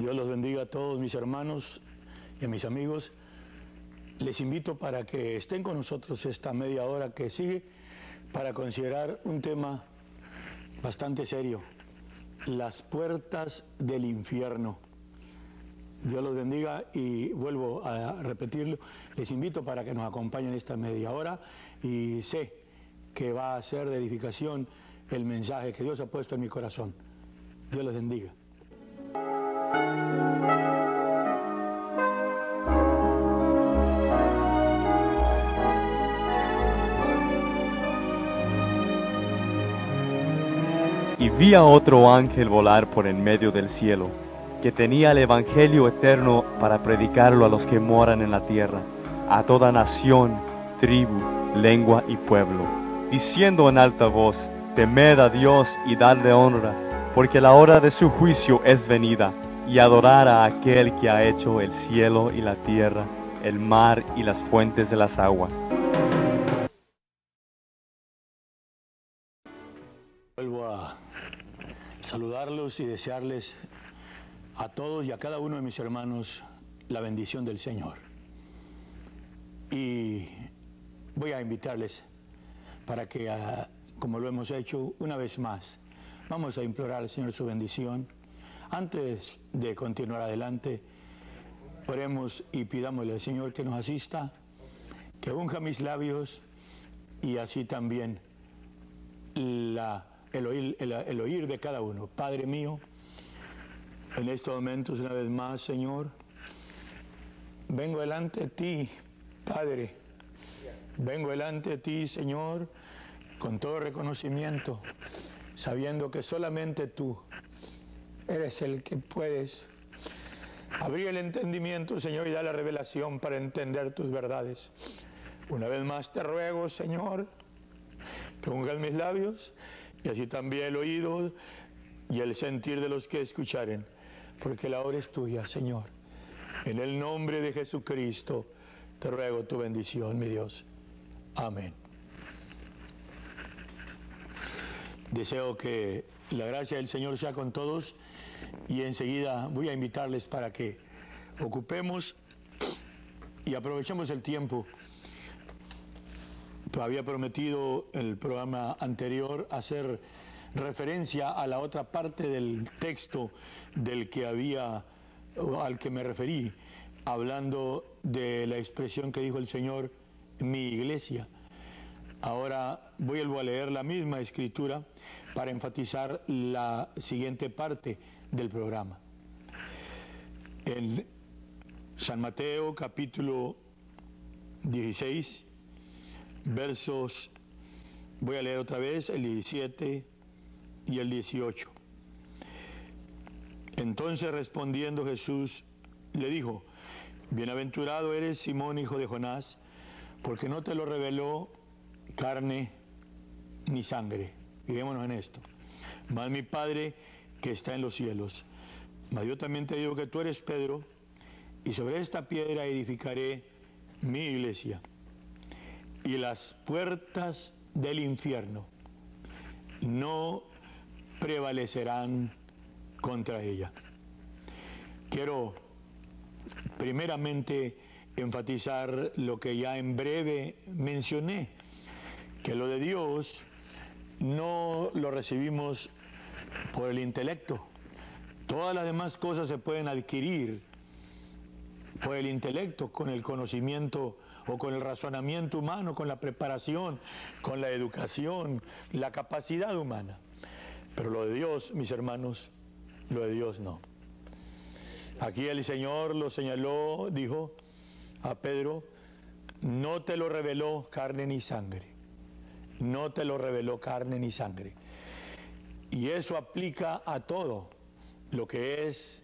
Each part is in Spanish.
Dios los bendiga a todos mis hermanos y a mis amigos. Les invito para que estén con nosotros esta media hora que sigue para considerar un tema bastante serio, las puertas del infierno. Dios los bendiga y vuelvo a repetirlo, les invito para que nos acompañen esta media hora y sé que va a ser de edificación el mensaje que Dios ha puesto en mi corazón. Dios los bendiga. Y vi a otro ángel volar por en medio del cielo, que tenía el Evangelio eterno para predicarlo a los que moran en la tierra, a toda nación, tribu, lengua y pueblo, diciendo en alta voz, temed a Dios y dadle honra, porque la hora de su juicio es venida, y adorar a aquel que ha hecho el cielo y la tierra, el mar y las fuentes de las aguas. Vuelvo a saludarlos y desearles a todos y a cada uno de mis hermanos la bendición del Señor. Y voy a invitarles para que, ah, como lo hemos hecho una vez más, vamos a implorar al Señor su bendición. Antes de continuar adelante, oremos y pidámosle al Señor que nos asista, que unja mis labios y así también la, el, oír, el, el oír de cada uno. Padre mío, en estos momentos una vez más, Señor, vengo delante de ti, Padre, vengo delante de ti, Señor, con todo reconocimiento, sabiendo que solamente tú eres el que puedes abrir el entendimiento, Señor, y dar la revelación para entender tus verdades. Una vez más te ruego, Señor, que ungas mis labios y así también el oído y el sentir de los que escucharen, porque la hora es tuya, Señor. En el nombre de Jesucristo te ruego tu bendición, mi Dios. Amén. Deseo que la gracia del Señor sea con todos y enseguida voy a invitarles para que ocupemos y aprovechemos el tiempo. Había prometido el programa anterior hacer referencia a la otra parte del texto del que había al que me referí, hablando de la expresión que dijo el Señor, mi iglesia. Ahora voy a leer la misma escritura para enfatizar la siguiente parte del programa. En San Mateo capítulo 16, versos, voy a leer otra vez el 17 y el 18. Entonces respondiendo Jesús le dijo, Bienaventurado eres Simón, hijo de Jonás, porque no te lo reveló carne ni sangre. Fijémonos en esto. Más mi Padre que está en los cielos. Mas yo también te digo que tú eres Pedro, y sobre esta piedra edificaré mi iglesia. Y las puertas del infierno no prevalecerán contra ella. Quiero primeramente enfatizar lo que ya en breve mencioné, que lo de Dios no lo recibimos por el intelecto. Todas las demás cosas se pueden adquirir por el intelecto, con el conocimiento o con el razonamiento humano, con la preparación, con la educación, la capacidad humana. Pero lo de Dios, mis hermanos, lo de Dios no. Aquí el Señor lo señaló, dijo a Pedro, no te lo reveló carne ni sangre. No te lo reveló carne ni sangre. Y eso aplica a todo lo que es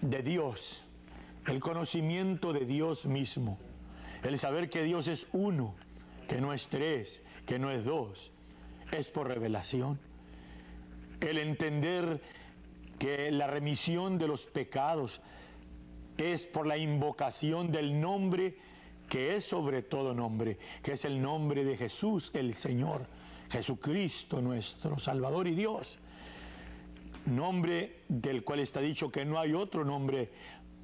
de Dios, el conocimiento de Dios mismo, el saber que Dios es uno, que no es tres, que no es dos, es por revelación. El entender que la remisión de los pecados es por la invocación del nombre que es sobre todo nombre, que es el nombre de Jesús el Señor, Jesucristo nuestro Salvador y Dios. nombre del cual está dicho que no hay otro nombre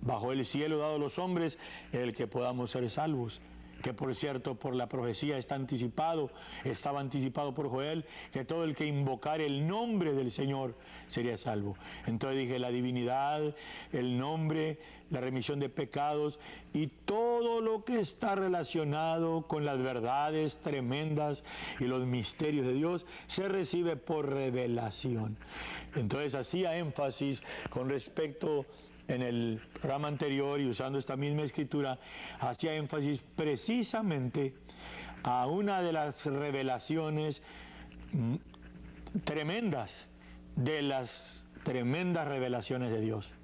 bajo el cielo dado a los hombres el que podamos ser salvos que por cierto por la profecía está anticipado, estaba anticipado por Joel, que todo el que invocar el nombre del Señor sería salvo. Entonces dije, la divinidad, el nombre, la remisión de pecados y todo lo que está relacionado con las verdades tremendas y los misterios de Dios se recibe por revelación. Entonces hacía énfasis con respecto en el programa anterior y usando esta misma escritura, hacía énfasis precisamente a una de las revelaciones mm, tremendas, de las tremendas revelaciones de Dios.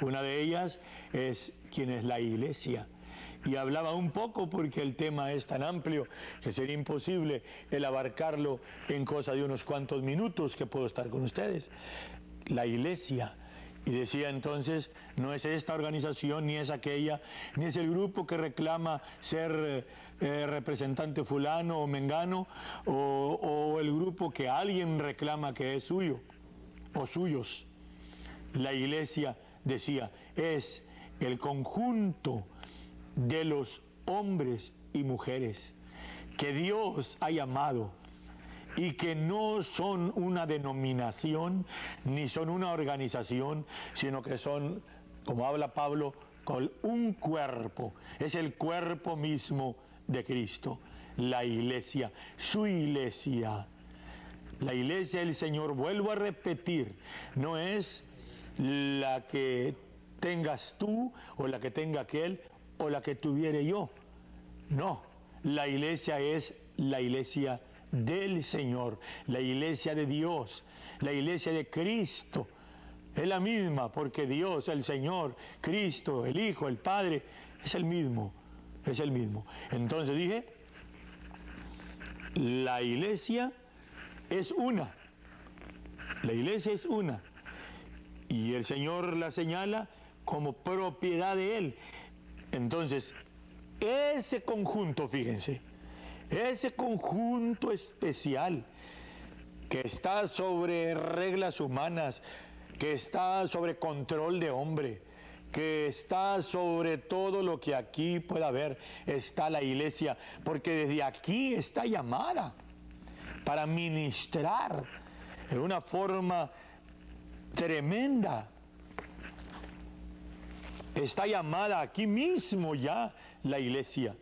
Una de ellas es quién es la iglesia. Y hablaba un poco porque el tema es tan amplio que sería imposible el abarcarlo en cosa de unos cuantos minutos que puedo estar con ustedes. La iglesia y decía entonces, no es esta organización, ni es aquella, ni es el grupo que reclama ser eh, representante fulano o mengano, o, o el grupo que alguien reclama que es suyo o suyos. La iglesia, decía, es el conjunto de los hombres y mujeres que Dios ha llamado y que no son una denominación ni son una organización, sino que son, como habla Pablo, con un cuerpo. Es el cuerpo mismo de Cristo, la iglesia, su iglesia. La iglesia del Señor, vuelvo a repetir, no es la que tengas tú o la que tenga aquel o la que tuviere yo. No, la iglesia es la iglesia del Señor, la iglesia de Dios, la iglesia de Cristo. Es la misma porque Dios, el Señor, Cristo, el Hijo, el Padre, es el mismo, es el mismo. Entonces dije, la iglesia es una, la iglesia es una. Y el Señor la señala como propiedad de Él. Entonces, ese conjunto, fíjense, ese conjunto especial que está sobre reglas humanas, que está sobre control de hombre, que está sobre todo lo que aquí pueda haber, está la iglesia, porque desde aquí está llamada para ministrar en una forma tremenda. Está llamada aquí mismo ya la iglesia.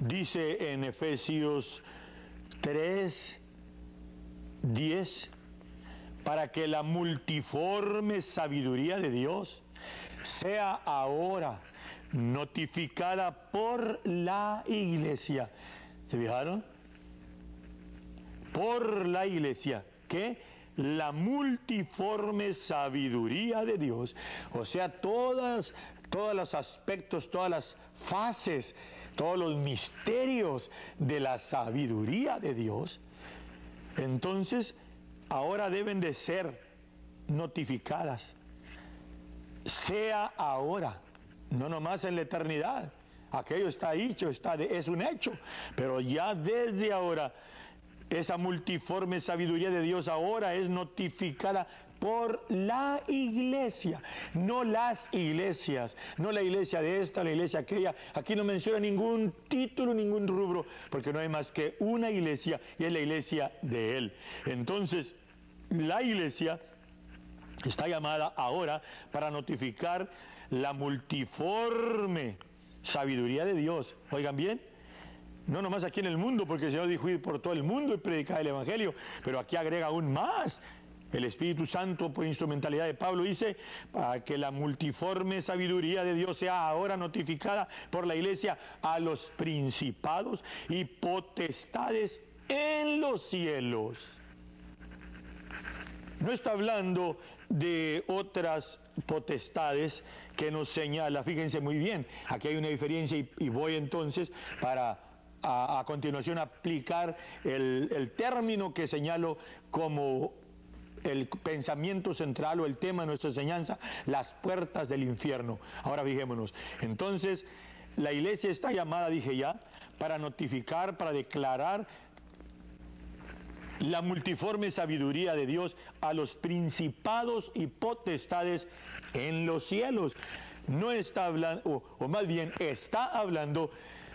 Dice en Efesios 3, 10, para que la multiforme sabiduría de Dios sea ahora notificada por la iglesia. ¿Se fijaron? Por la iglesia. que La multiforme sabiduría de Dios. O sea, todas, todos los aspectos, todas las fases todos los misterios de la sabiduría de Dios, entonces ahora deben de ser notificadas. Sea ahora, no nomás en la eternidad. Aquello está dicho, está es un hecho, pero ya desde ahora esa multiforme sabiduría de Dios ahora es notificada por la iglesia, no las iglesias, no la iglesia de esta, la iglesia aquella. Aquí no menciona ningún título, ningún rubro, porque no hay más que una iglesia y es la iglesia de Él. Entonces, la iglesia está llamada ahora para notificar la multiforme sabiduría de Dios. Oigan bien, no nomás aquí en el mundo, porque el Señor dijo ir por todo el mundo y predicar el Evangelio, pero aquí agrega aún más el Espíritu Santo, por instrumentalidad de Pablo, dice, para que la multiforme sabiduría de Dios sea ahora notificada por la iglesia a los principados y potestades en los cielos. No está hablando de otras potestades que nos señala, fíjense muy bien, aquí hay una diferencia y, voy entonces para a, continuación aplicar el, el término que señalo como el pensamiento central o el tema de nuestra enseñanza, las puertas del infierno. Ahora fijémonos. Entonces, la iglesia está llamada, dije ya, para notificar, para declarar la multiforme sabiduría de Dios a los principados y potestades en los cielos. No está hablando, o, más bien está hablando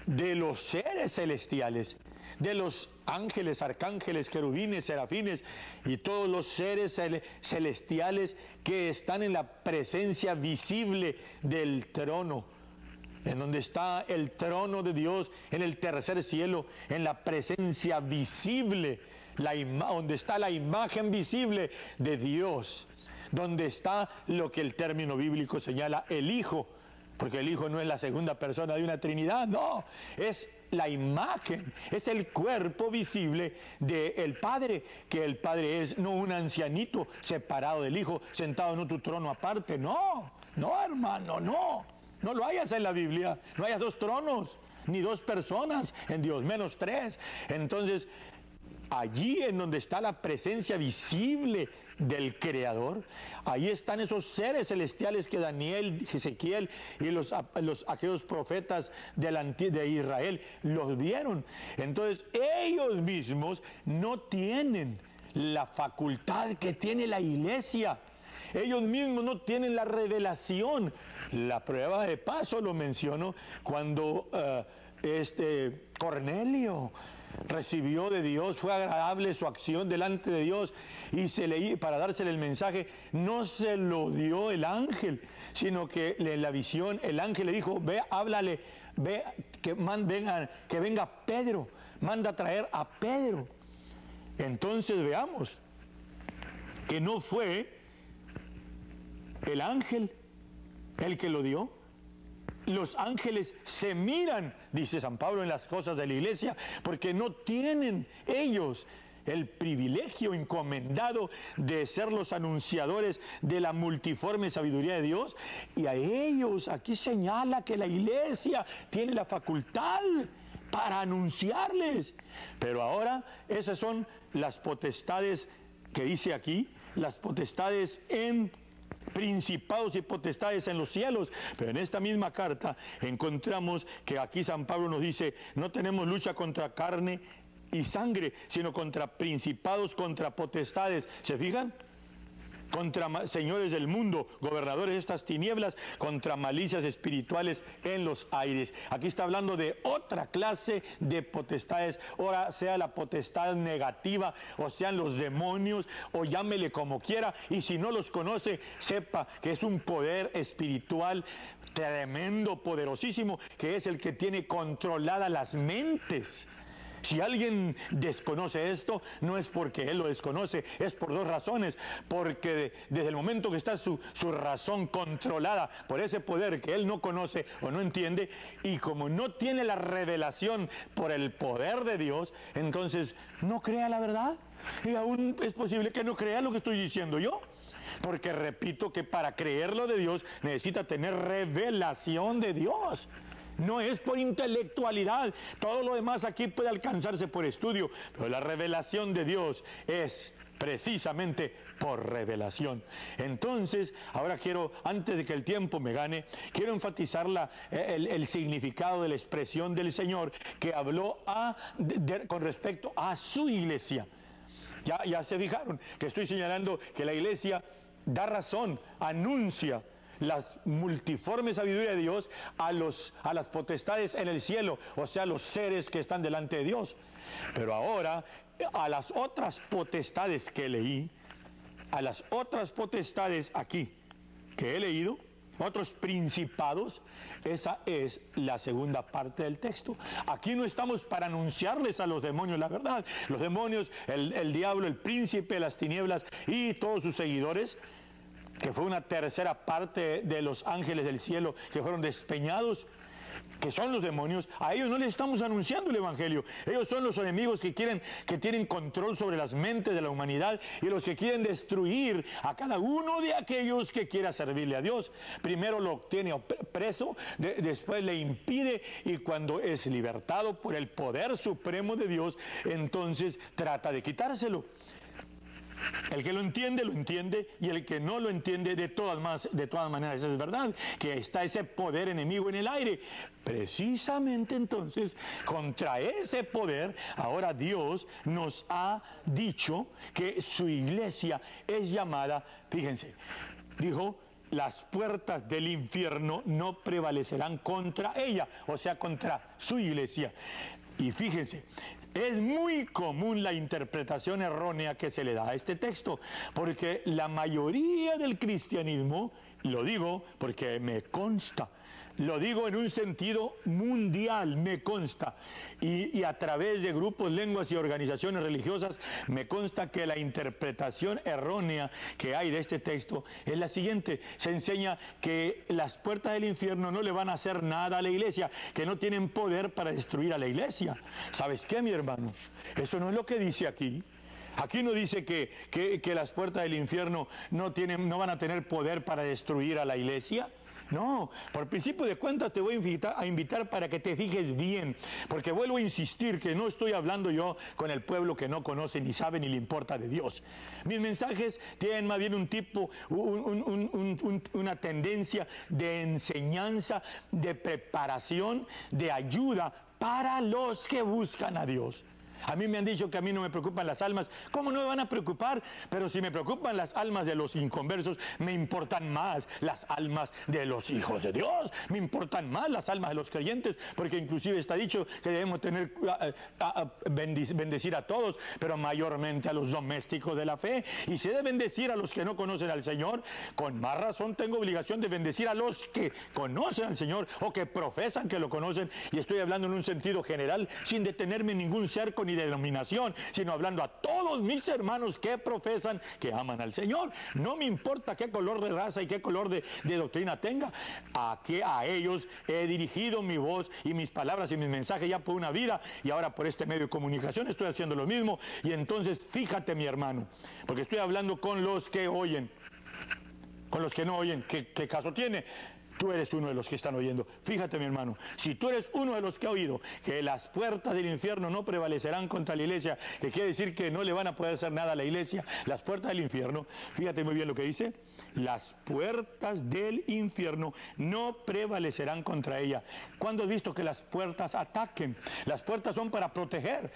de los seres celestiales, de los ángeles, arcángeles, querubines, serafines y todos los seres celestiales que están en la presencia visible del trono, en donde está el trono de Dios, en el tercer cielo, en la presencia visible, la donde está la imagen visible de Dios, donde está lo que el término bíblico señala el Hijo, porque el Hijo no es la segunda persona de una Trinidad, no, es la imagen, es el cuerpo visible del Padre, que el Padre es no un ancianito separado del Hijo, sentado en otro trono aparte, no, no hermano, no, no lo hayas en la Biblia, no hayas dos tronos, ni dos personas en Dios, menos tres. Entonces, allí en donde está la presencia visible del Creador. Ahí están esos seres celestiales que Daniel, Ezequiel y los, los aquellos profetas de Israel los vieron. Entonces ellos mismos no tienen la facultad que tiene la iglesia. Ellos mismos no tienen la revelación. La prueba de paso lo menciono cuando eh, este Cornelio recibió de Dios, fue agradable su acción delante de Dios y se le, para dársele el mensaje, no se lo dio el ángel, sino que en la visión el ángel le dijo, ve, háblale, ve, que, que venga Pedro, manda a traer a Pedro. Entonces veamos que no fue el ángel el que lo dio, los ángeles se miran, dice San Pablo en las cosas de la iglesia, porque no tienen ellos el privilegio encomendado de ser los anunciadores de la multiforme sabiduría de Dios. Y a ellos aquí señala que la iglesia tiene la facultad para anunciarles. Pero ahora esas son las potestades que dice aquí, las potestades en principados y potestades en los cielos. Pero en esta misma carta encontramos que aquí San Pablo nos dice, no tenemos lucha contra carne y sangre, sino contra principados, contra potestades. ¿Se fijan? Contra señores del mundo, gobernadores de estas tinieblas, contra malicias espirituales en los aires. Aquí está hablando de otra clase de potestades, ahora sea la potestad negativa, o sean los demonios, o llámele como quiera, y si no los conoce, sepa que es un poder espiritual tremendo, poderosísimo, que es el que tiene controladas las mentes si alguien desconoce esto, no es porque él lo desconoce, es por dos razones. Porque desde el momento que está su, su razón controlada por ese poder que él no conoce o no entiende, y como no tiene la revelación por el poder de Dios, entonces no crea la verdad. Y aún es posible que no crea lo que estoy diciendo yo. Porque repito que para creerlo de Dios necesita tener revelación de Dios no es por intelectualidad. Todo lo demás aquí puede alcanzarse por estudio, pero la revelación de Dios es precisamente por revelación. Entonces, ahora quiero, antes de que el tiempo me gane, quiero enfatizar eh, el, significado de la expresión del Señor que habló a, con respecto a su iglesia. Ya, ya se fijaron que estoy señalando que la iglesia da razón, anuncia la multiforme sabiduría de Dios a, los, a las potestades en el cielo, o sea, los seres que están delante de Dios. Pero ahora, a las otras potestades que leí, a las otras potestades aquí que he leído, otros principados, esa es la segunda parte del texto. Aquí no estamos para anunciarles a los demonios la verdad. Los demonios, el, el diablo, el príncipe, las tinieblas y todos sus seguidores que fue una tercera parte de los ángeles del cielo que fueron despeñados, que son los demonios, a ellos no les estamos anunciando el Evangelio. Ellos son los enemigos que quieren, que tienen control sobre las mentes de la humanidad y los que quieren destruir a cada uno de aquellos que quiera servirle a Dios. Primero lo tiene preso, después le impide y cuando es libertado por el poder supremo de Dios, entonces trata de quitárselo. El que lo entiende, lo entiende, y el que no lo entiende, de todas, más, de maneras, es verdad, que está ese poder enemigo en el aire. Precisamente entonces, contra ese poder, ahora Dios nos ha dicho que su iglesia es llamada, fíjense, dijo, las puertas del infierno no prevalecerán contra ella, o sea, contra su iglesia. Y fíjense, es muy común la interpretación errónea que se le da a este texto, porque la mayoría del cristianismo, lo digo porque me consta, lo digo en un sentido mundial, me consta. Y, a través de grupos, lenguas y organizaciones religiosas, me consta que la interpretación errónea que hay de este texto es la siguiente. Se enseña que las puertas del infierno no le van a hacer nada a la iglesia, que no tienen poder para destruir a la iglesia. ¿Sabes qué, mi hermano? Eso no es lo que dice aquí. Aquí no dice que, que, las puertas del infierno no, tienen, no van a tener poder para destruir a la iglesia. No, por principio de cuentas te voy a invitar, a invitar para que te fijes bien, porque vuelvo a insistir que no estoy hablando yo con el pueblo que no conoce ni sabe ni le importa de Dios. Mis mensajes tienen más bien un tipo, una tendencia de enseñanza, de preparación, de ayuda para los que buscan a Dios. A mí me han dicho que a mí no me preocupan las almas. ¿Cómo no me van a preocupar? Pero si me preocupan las almas de los inconversos, me importan más las almas de los hijos de Dios. Me importan más las almas de los creyentes, porque inclusive está dicho que debemos tener bendecir a todos, pero mayormente a los domésticos de la fe. Y se debe bendecir a los que no conocen al Señor. Con más razón tengo obligación de bendecir a los que conocen al Señor o que profesan que lo conocen. Y estoy hablando en un sentido general, sin detenerme en ningún cerco ni denominación, sino hablando a todos mis hermanos que profesan que aman al Señor. No me importa qué color de raza y qué color de, doctrina tenga. A, que, a ellos he dirigido mi voz y mis palabras y mis mensajes ya por una vida y ahora por este medio de comunicación estoy haciendo lo mismo. Y entonces fíjate mi hermano, porque estoy hablando con los que oyen. Con los que no oyen, ¿qué, qué caso tiene? Tú eres uno de los que están oyendo. Fíjate, mi hermano, si tú eres uno de los que ha oído que las puertas del infierno no prevalecerán contra la iglesia, que quiere decir que no le van a poder hacer nada a la iglesia, las puertas del infierno, fíjate muy bien lo que dice, las puertas del infierno no prevalecerán contra ella. ¿Cuándo has visto que las puertas ataquen? Las puertas son para proteger.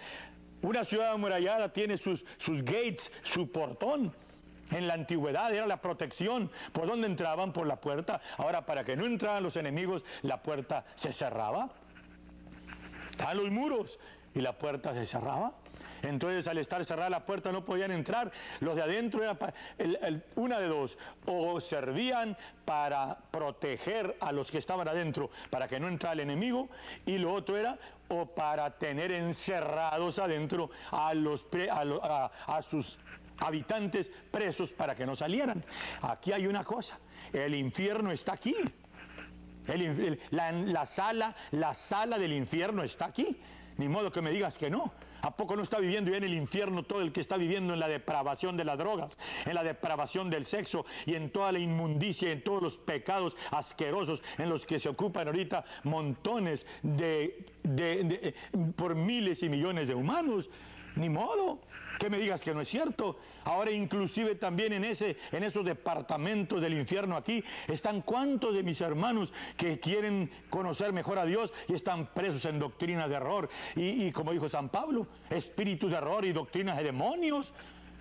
Una ciudad amurallada tiene sus, sus gates, su portón en la antigüedad era la protección. ¿Por dónde entraban? Por la puerta. Ahora, para que no entraran los enemigos, la puerta se cerraba. Estaban los muros y la puerta se cerraba. Entonces, al estar cerrada la puerta, no podían entrar. Los de adentro, era una de dos, o servían para proteger a los que estaban adentro, para que no entrara el enemigo, y lo otro era, o para tener encerrados adentro a, los, a sus habitantes presos para que no salieran. Aquí hay una cosa, el infierno está aquí. la, sala, la sala del infierno está aquí. Ni modo que me digas que no. ¿A poco no está viviendo ya en el infierno todo el que está viviendo en la depravación de las drogas, en la depravación del sexo y en toda la inmundicia y en todos los pecados asquerosos en los que se ocupan ahorita montones de, de por miles y millones de humanos? Ni modo que me digas que no es cierto. Ahora inclusive también en, ese, en esos departamentos del infierno aquí están cuantos de mis hermanos que quieren conocer mejor a Dios y están presos en doctrina de error. Y, y como dijo San Pablo, espíritu de error y doctrinas de demonios.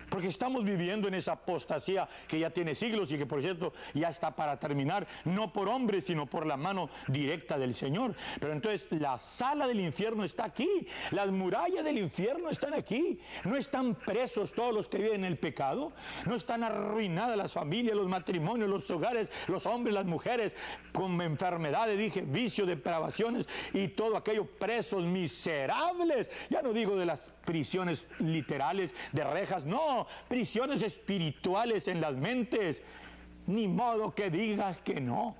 Porque estamos viviendo en esa apostasía que ya tiene siglos y que por cierto ya está para terminar, no por hombres, sino por la mano directa del Señor. Pero entonces la sala del infierno está aquí, las murallas del infierno están aquí. No están presos todos los que viven en el pecado, no están arruinadas las familias, los matrimonios, los hogares, los hombres, las mujeres, con enfermedades, dije, vicio, depravaciones y todo aquello presos miserables. Ya no digo de las prisiones literales, de rejas, no, prisiones espirituales en las mentes. Ni modo que digas que no.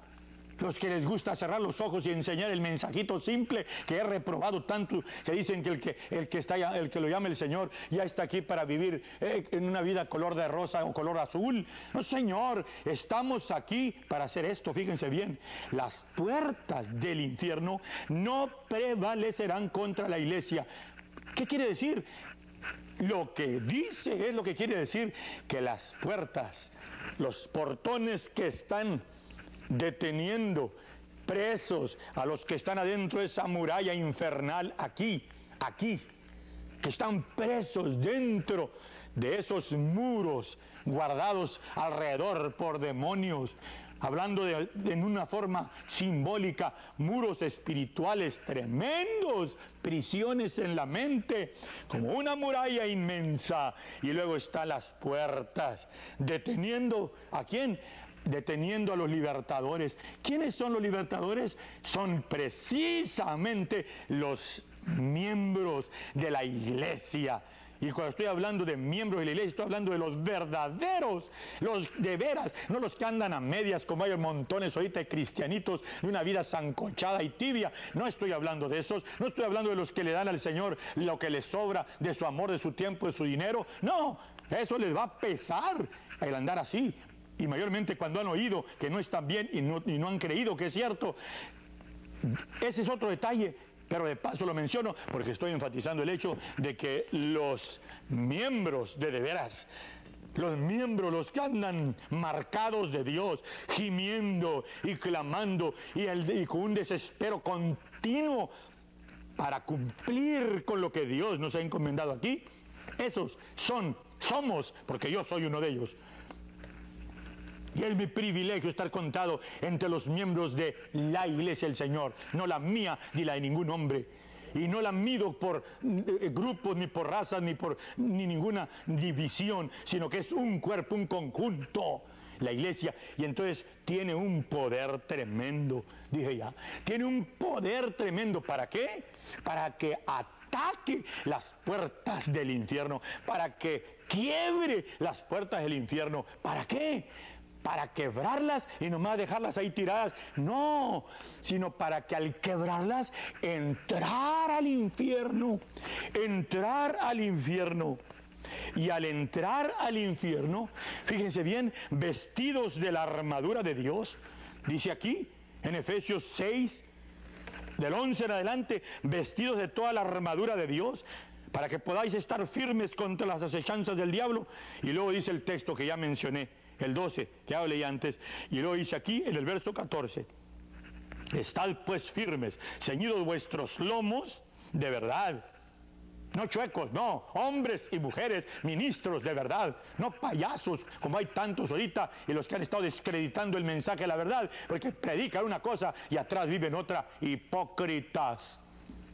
Los que les gusta cerrar los ojos y enseñar el mensajito simple que he reprobado tanto, que dicen que el que, el que, está, el que lo llama el Señor ya está aquí para vivir eh, en una vida color de rosa o color azul. No, Señor, estamos aquí para hacer esto. Fíjense bien, las puertas del infierno no prevalecerán contra la iglesia. ¿Qué quiere decir? Lo que dice es lo que quiere decir que las puertas, los portones que están deteniendo presos a los que están adentro de esa muralla infernal aquí, aquí, que están presos dentro de esos muros guardados alrededor por demonios, hablando de, en una forma simbólica, muros espirituales tremendos, prisiones en la mente, como una muralla inmensa. Y luego están las puertas, deteniendo a quién? deteniendo a los libertadores. ¿Quiénes son los libertadores? Son precisamente los miembros de la iglesia y cuando estoy hablando de miembros de la iglesia, estoy hablando de los verdaderos, los de veras, no los que andan a medias como hay montones ahorita de cristianitos de una vida zancochada y tibia. No estoy hablando de esos, no estoy hablando de los que le dan al Señor lo que les sobra de su amor, de su tiempo, de su dinero. No, eso les va a pesar el andar así. Y mayormente cuando han oído que no están bien y no, y no han creído que es cierto. Ese es otro detalle pero de paso lo menciono porque estoy enfatizando el hecho de que los miembros de de veras, los miembros, los que andan marcados de Dios, gimiendo y clamando y, y con un desespero continuo para cumplir con lo que Dios nos ha encomendado aquí, esos son, somos, porque yo soy uno de ellos, y es mi privilegio estar contado entre los miembros de la iglesia del Señor, no la mía ni la de ningún hombre. Y no la mido por eh, grupos, ni por razas, ni por ni ninguna división, sino que es un cuerpo, un conjunto la iglesia, y entonces tiene un poder tremendo, dije ya, tiene un poder tremendo, ¿para qué? Para que ataque las puertas del infierno, para que quiebre las puertas del infierno, ¿para qué? Para quebrarlas y nomás dejarlas ahí tiradas. No, sino para que al quebrarlas, entrar al infierno, entrar al infierno. Y al entrar al infierno, fíjense bien, vestidos de la armadura de Dios, dice aquí en Efesios 6, del 11 en adelante, vestidos de toda la armadura de Dios, para que podáis estar firmes contra las acechanzas del diablo. Y luego dice el texto que ya mencioné, el 12, que hablé antes, y lo dice aquí en el verso 14. Estad pues firmes, ceñidos vuestros lomos de verdad. No chuecos, no, hombres y mujeres, ministros de verdad, no payasos, como hay tantos ahorita y los que han estado descreditando el mensaje de la verdad, porque predican una cosa y atrás viven otra, hipócritas.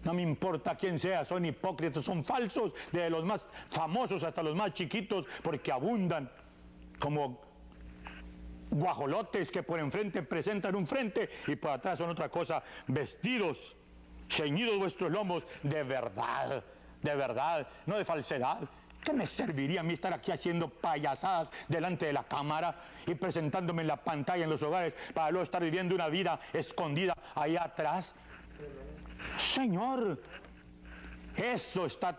No me importa quién sea, son hipócritas, son falsos, de los más famosos hasta los más chiquitos, porque abundan como guajolotes que por enfrente presentan un frente y por atrás son otra cosa, vestidos, ceñidos vuestros lomos de verdad, de verdad, no de falsedad. ¿Qué me serviría a mí estar aquí haciendo payasadas delante de la cámara y presentándome en la pantalla en los hogares para luego estar viviendo una vida escondida ahí atrás? Señor, eso está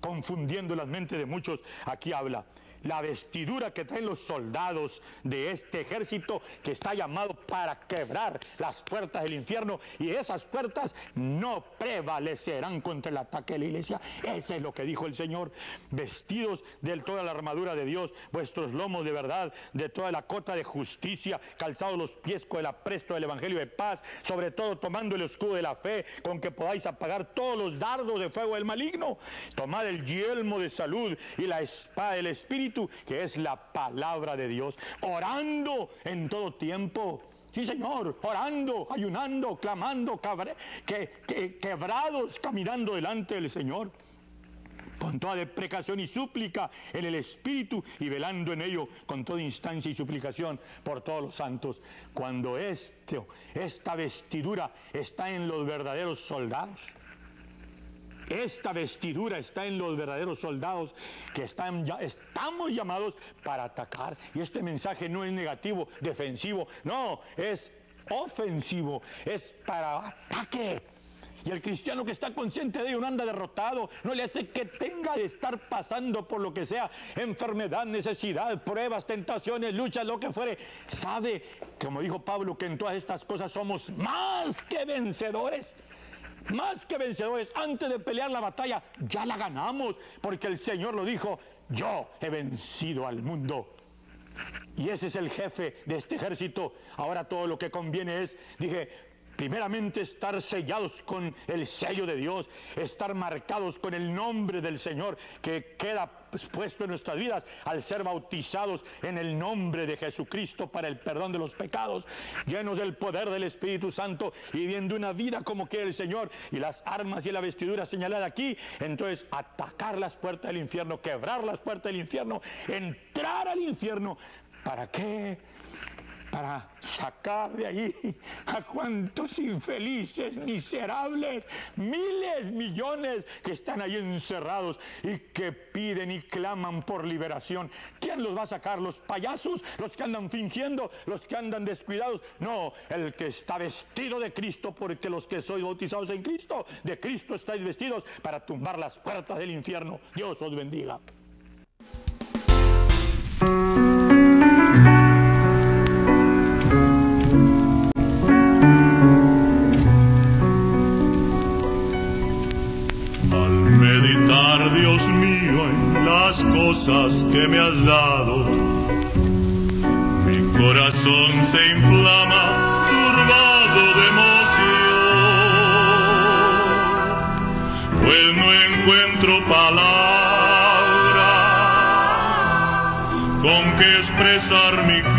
confundiendo las mentes de muchos. Aquí habla la vestidura que traen los soldados de este ejército que está llamado para quebrar las puertas del infierno y esas puertas no prevalecerán contra el ataque de la iglesia. Eso es lo que dijo el Señor. Vestidos de toda la armadura de Dios, vuestros lomos de verdad, de toda la cota de justicia, calzados los pies con el apresto del Evangelio de paz, sobre todo tomando el escudo de la fe con que podáis apagar todos los dardos de fuego del maligno. Tomad el yelmo de salud y la espada del Espíritu que es la palabra de Dios, orando en todo tiempo. Sí, Señor, orando, ayunando, clamando, que, quebrados, caminando delante del Señor con toda deprecación y súplica en el Espíritu y velando en ello con toda instancia y suplicación por todos los santos. Cuando esto, esta vestidura está en los verdaderos soldados, esta vestidura está en los verdaderos soldados que están, estamos llamados para atacar. Y este mensaje no es negativo, defensivo, no, es ofensivo, es para ataque. Y el cristiano que está consciente de ello no anda derrotado, no le hace que tenga de estar pasando por lo que sea, enfermedad, necesidad, pruebas, tentaciones, luchas, lo que fuere. Sabe, como dijo Pablo, que en todas estas cosas somos más que vencedores más que vencedores. Antes de pelear la batalla, ya la ganamos, porque el Señor lo dijo, yo he vencido al mundo. Y ese es el jefe de este ejército. Ahora todo lo que conviene es, dije, Primeramente estar sellados con el sello de Dios, estar marcados con el nombre del Señor que queda puesto en nuestras vidas al ser bautizados en el nombre de Jesucristo para el perdón de los pecados, llenos del poder del Espíritu Santo y viviendo una vida como que el Señor y las armas y la vestidura señalada aquí, entonces atacar las puertas del infierno, quebrar las puertas del infierno, entrar al infierno. ¿Para qué? Para sacar de allí a cuantos infelices, miserables, miles, millones que están ahí encerrados y que piden y claman por liberación. ¿Quién los va a sacar? ¿Los payasos? ¿Los que andan fingiendo? ¿Los que andan descuidados? No, el que está vestido de Cristo, porque los que sois bautizados en Cristo, de Cristo estáis vestidos para tumbar las puertas del infierno. Dios os bendiga. Cosas que me has dado. Mi corazón se inflama, turbado de emoción, pues no encuentro palabra con que expresar mi Cristo,